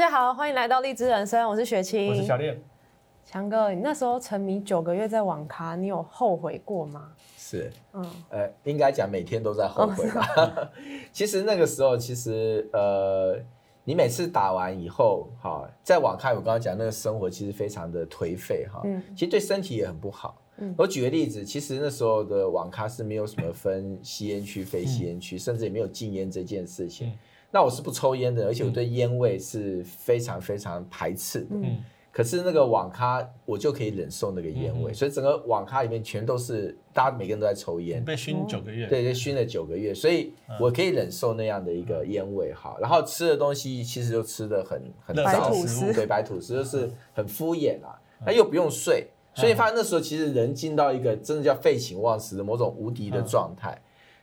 家好，欢迎来到荔枝人生，我是雪清，我是小练。强哥，你那时候沉迷九个月在网咖，你有后悔过吗？是，嗯，呃，应该讲每天都在后悔吧。哦、其实那个时候，其实呃，你每次打完以后，哈，在网咖，我刚刚讲那个生活其实非常的颓废，哈，嗯，其实对身体也很不好。嗯，我举个例子，其实那时候的网咖是没有什么分吸烟区、非吸烟区，嗯、甚至也没有禁烟这件事情。嗯、那我是不抽烟的，而且我对烟味是非常非常排斥的。嗯。可是那个网咖，我就可以忍受那个烟味，嗯、所以整个网咖里面全都是大家每个人都在抽烟，被熏九个月，对，被熏了九个月，所以我可以忍受那样的一个烟味哈。然后吃的东西其实就吃的很很白吐司，对，白吐司就是很敷衍啊，那又不用睡，所以发现那时候其实人进到一个真的叫废寝忘食的某种无敌的状态。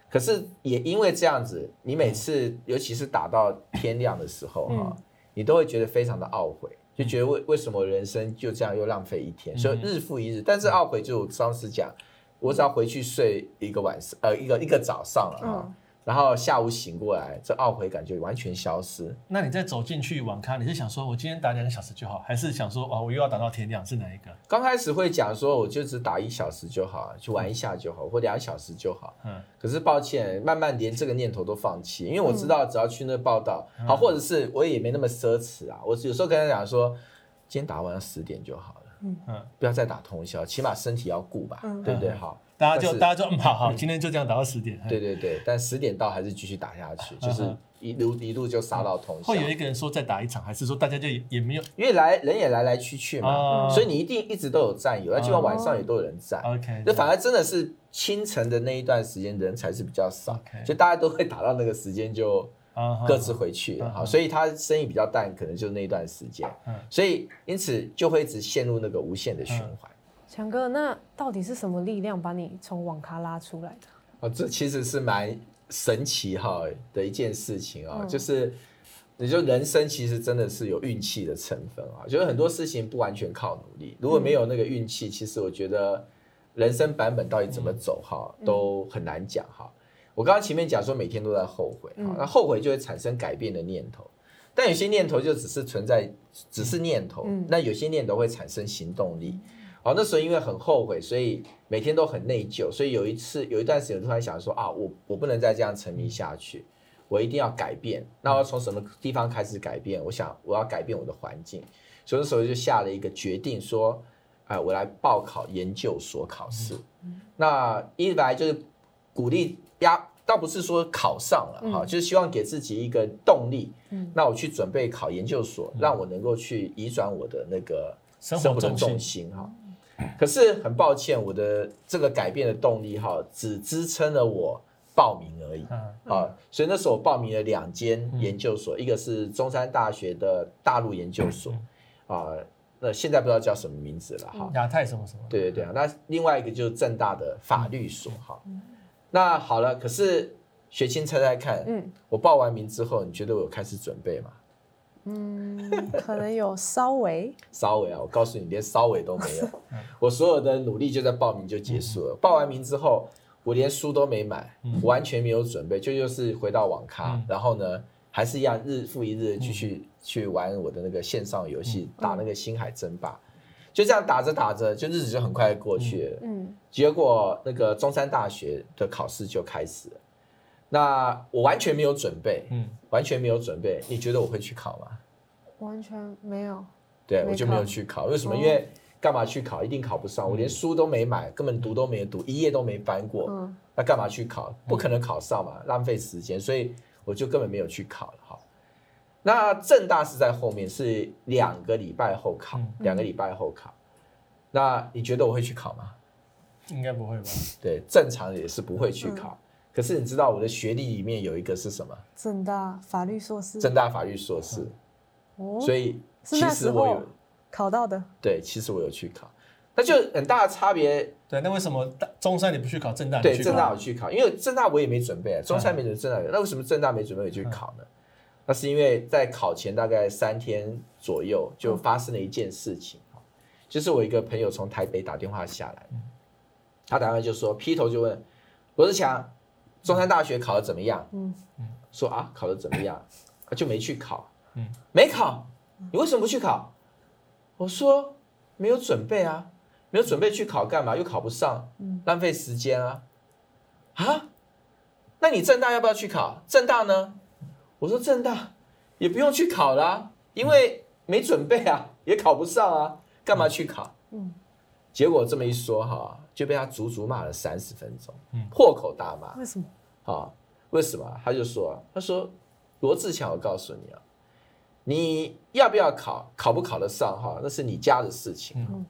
可是也因为这样子，你每次尤其是打到天亮的时候哈，你都会觉得非常的懊悔。就觉得为为什么人生就这样又浪费一天，所以日复一日。但是懊悔就上次讲，我只要回去睡一个晚上，呃，一个一个早上了哈。然后下午醒过来，这懊悔感就完全消失。那你再走进去网咖，你是想说我今天打两个小时就好，还是想说哦，我又要打到天亮？是哪一个？刚开始会讲说我就只打一小时就好，去玩一下就好，或两小时就好。嗯。可是抱歉，慢慢连这个念头都放弃，因为我知道只要去那报到，好，或者是我也没那么奢侈啊。我有时候跟他讲说，今天打完十点就好了。嗯嗯。不要再打通宵，起码身体要顾吧，对不对？好。大家就大家就嗯好好，今天就这样打到十点。对对对，但十点到还是继续打下去，就是一路一路就杀到通宵。会有一个人说再打一场，还是说大家就也没有？因为来人也来来去去嘛，所以你一定一直都有战友，那基本上晚上也都有人在。OK，那反而真的是清晨的那一段时间人才是比较少，就大家都会打到那个时间就各自回去了。好，所以他生意比较淡，可能就那一段时间。所以因此就会一直陷入那个无限的循环。强哥，那到底是什么力量把你从网咖拉出来的？哦，这其实是蛮神奇哈的一件事情啊，嗯、就是你就人生其实真的是有运气的成分啊，就是很多事情不完全靠努力，如果没有那个运气，其实我觉得人生版本到底怎么走哈，都很难讲哈。我刚刚前面讲说每天都在后悔哈，那后悔就会产生改变的念头，但有些念头就只是存在，只是念头，那有些念头会产生行动力。好，那时候因为很后悔，所以每天都很内疚。所以有一次，有一段时间，突然想说啊，我我不能再这样沉迷下去，我一定要改变。那我要从什么地方开始改变？我想我要改变我的环境。所以那时候就下了一个决定，说，哎，我来报考研究所考试。那一来就是鼓励压，倒不是说考上了哈，就是希望给自己一个动力。嗯那我去准备考研究所，让我能够去移转我的那个生活的重心哈。可是很抱歉，我的这个改变的动力哈，只支撑了我报名而已啊。所以那时候我报名了两间研究所，一个是中山大学的大陆研究所啊，那现在不知道叫什么名字了哈。亚太什么什么？对对对啊，那另外一个就是正大的法律所哈。那好了，可是雪清猜猜看，嗯，我报完名之后，你觉得我有开始准备吗？嗯，可能有稍微，稍微啊，我告诉你，连稍微都没有。我所有的努力就在报名就结束了。报完名之后，我连书都没买，完全没有准备，就又是回到网咖，然后呢，还是一样日复一日继续去玩我的那个线上游戏，打那个星海争霸。就这样打着打着，就日子就很快过去了。嗯，结果那个中山大学的考试就开始了。那我完全没有准备，嗯，完全没有准备。你觉得我会去考吗？完全没有。对，我就没有去考。为什么？因为干嘛去考？一定考不上。我连书都没买，根本读都没读，一页都没翻过。嗯。那干嘛去考？不可能考上嘛，浪费时间。所以我就根本没有去考了。哈。那正大是在后面，是两个礼拜后考，两个礼拜后考。那你觉得我会去考吗？应该不会吧？对，正常也是不会去考。可是你知道我的学历里面有一个是什么？正大法律硕士。正大法律硕士。哦。所以其实我有考到的。对，其实我有去考，那就很大的差别。对，那为什么中山你不去考，正大？对，正大我去考，因为正大我也没准备啊，中山没准备，正大有。那为什么正大没准备我去考呢？那是因为在考前大概三天左右就发生了一件事情，就是我一个朋友从台北打电话下来，他打电话就说，劈头就问罗志强。中山大学考得怎么样？嗯，说啊，考得怎么样？就没去考，嗯，没考，你为什么不去考？我说没有准备啊，没有准备去考干嘛？又考不上，浪费时间啊！啊？那你正大要不要去考？正大呢？我说正大也不用去考啦，因为没准备啊，也考不上啊，干嘛去考？嗯，结果这么一说哈，就被他足足骂了三十分钟，破口大骂。为什么？啊？为什么？他就说，他说罗志强，我告诉你啊。你要不要考？考不考得上哈？那是你家的事情。嗯，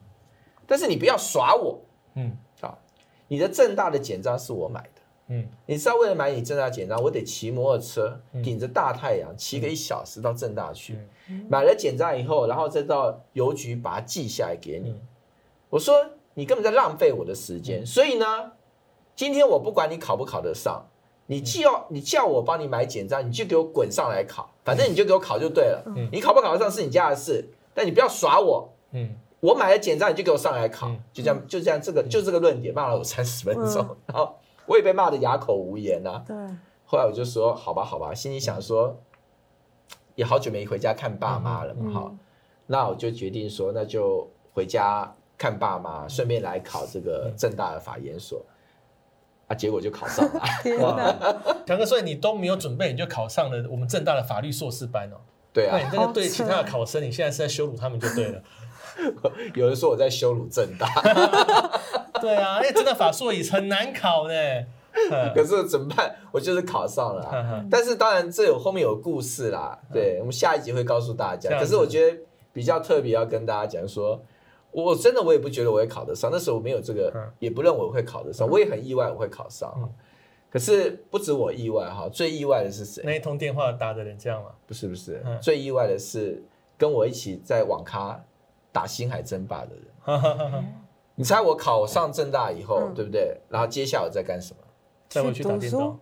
但是你不要耍我。嗯，啊，你的正大的简章是我买的。嗯，你知道为了买你正大简章，我得骑摩托车，顶着大太阳骑个一小时到正大去。买了简章以后，然后再到邮局把它寄下来给你。我说你根本在浪费我的时间。所以呢，今天我不管你考不考得上。你既要你叫我帮你买简章，你就给我滚上来考，反正你就给我考就对了。嗯、你考不考得上是你家的事，但你不要耍我。嗯，我买了简章，你就给我上来考，嗯、就这样就这样，这个就这个论点骂了我三十分钟，嗯、然后我也被骂得哑口无言呐、啊。对。后来我就说好吧好吧，心里想说也好久没回家看爸妈了嘛哈，嗯、那我就决定说那就回家看爸妈，顺便来考这个正大的法研所。啊，结果就考上了。哇，强哥，所以你都没有准备，你就考上了我们正大的法律硕士班哦。对啊，那你这个对其他的考生，你现在是在羞辱他们就对了。有人说我在羞辱正大。对啊，因为真的法硕也很难考呢。可是怎么办？我就是考上了。但是当然，这有后面有故事啦。对，我们下一集会告诉大家。可是我觉得比较特别，要跟大家讲说。我真的我也不觉得我会考得上，那时候我没有这个，也不认为我会考得上，我也很意外我会考上。可是不止我意外哈，最意外的是谁？那一通电话打的人这样吗？不是不是，最意外的是跟我一起在网咖打星海争霸的人。你猜我考上正大以后，对不对？然后接下来我在干什么？再回去打电动。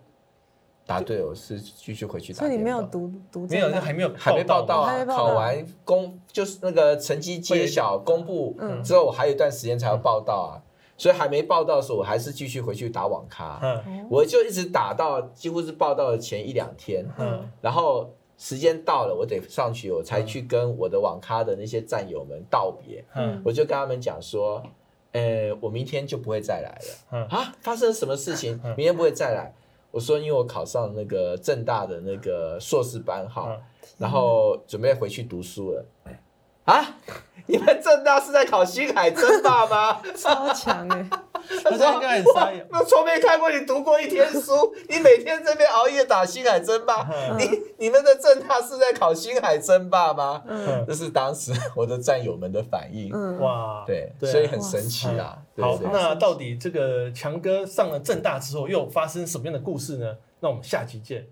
答对，我是继续回去打。所以你没有读读？没有，还没有还没报到啊！考完公就是那个成绩揭晓公布之后，我还有一段时间才要报到啊，所以还没报到的时候，我还是继续回去打网咖。嗯，我就一直打到几乎是报到的前一两天。嗯，然后时间到了，我得上去，我才去跟我的网咖的那些战友们道别。嗯，我就跟他们讲说，呃，我明天就不会再来了。嗯啊，发生什么事情？明天不会再来。我说，因为我考上那个正大的那个硕士班哈，嗯、然后准备回去读书了。啊，你们正大是在考星海争霸吗？超强哎！他说应该很傻眼。我从没看过你读过一天书，你每天这边熬夜打星海争霸。嗯、你你们的正大是在考星海争霸吗？嗯，这是当时我的战友们的反应。嗯，哇，对，所以很神奇啊。好，那到底这个强哥上了正大之后，又发生什么样的故事呢？那我们下集见。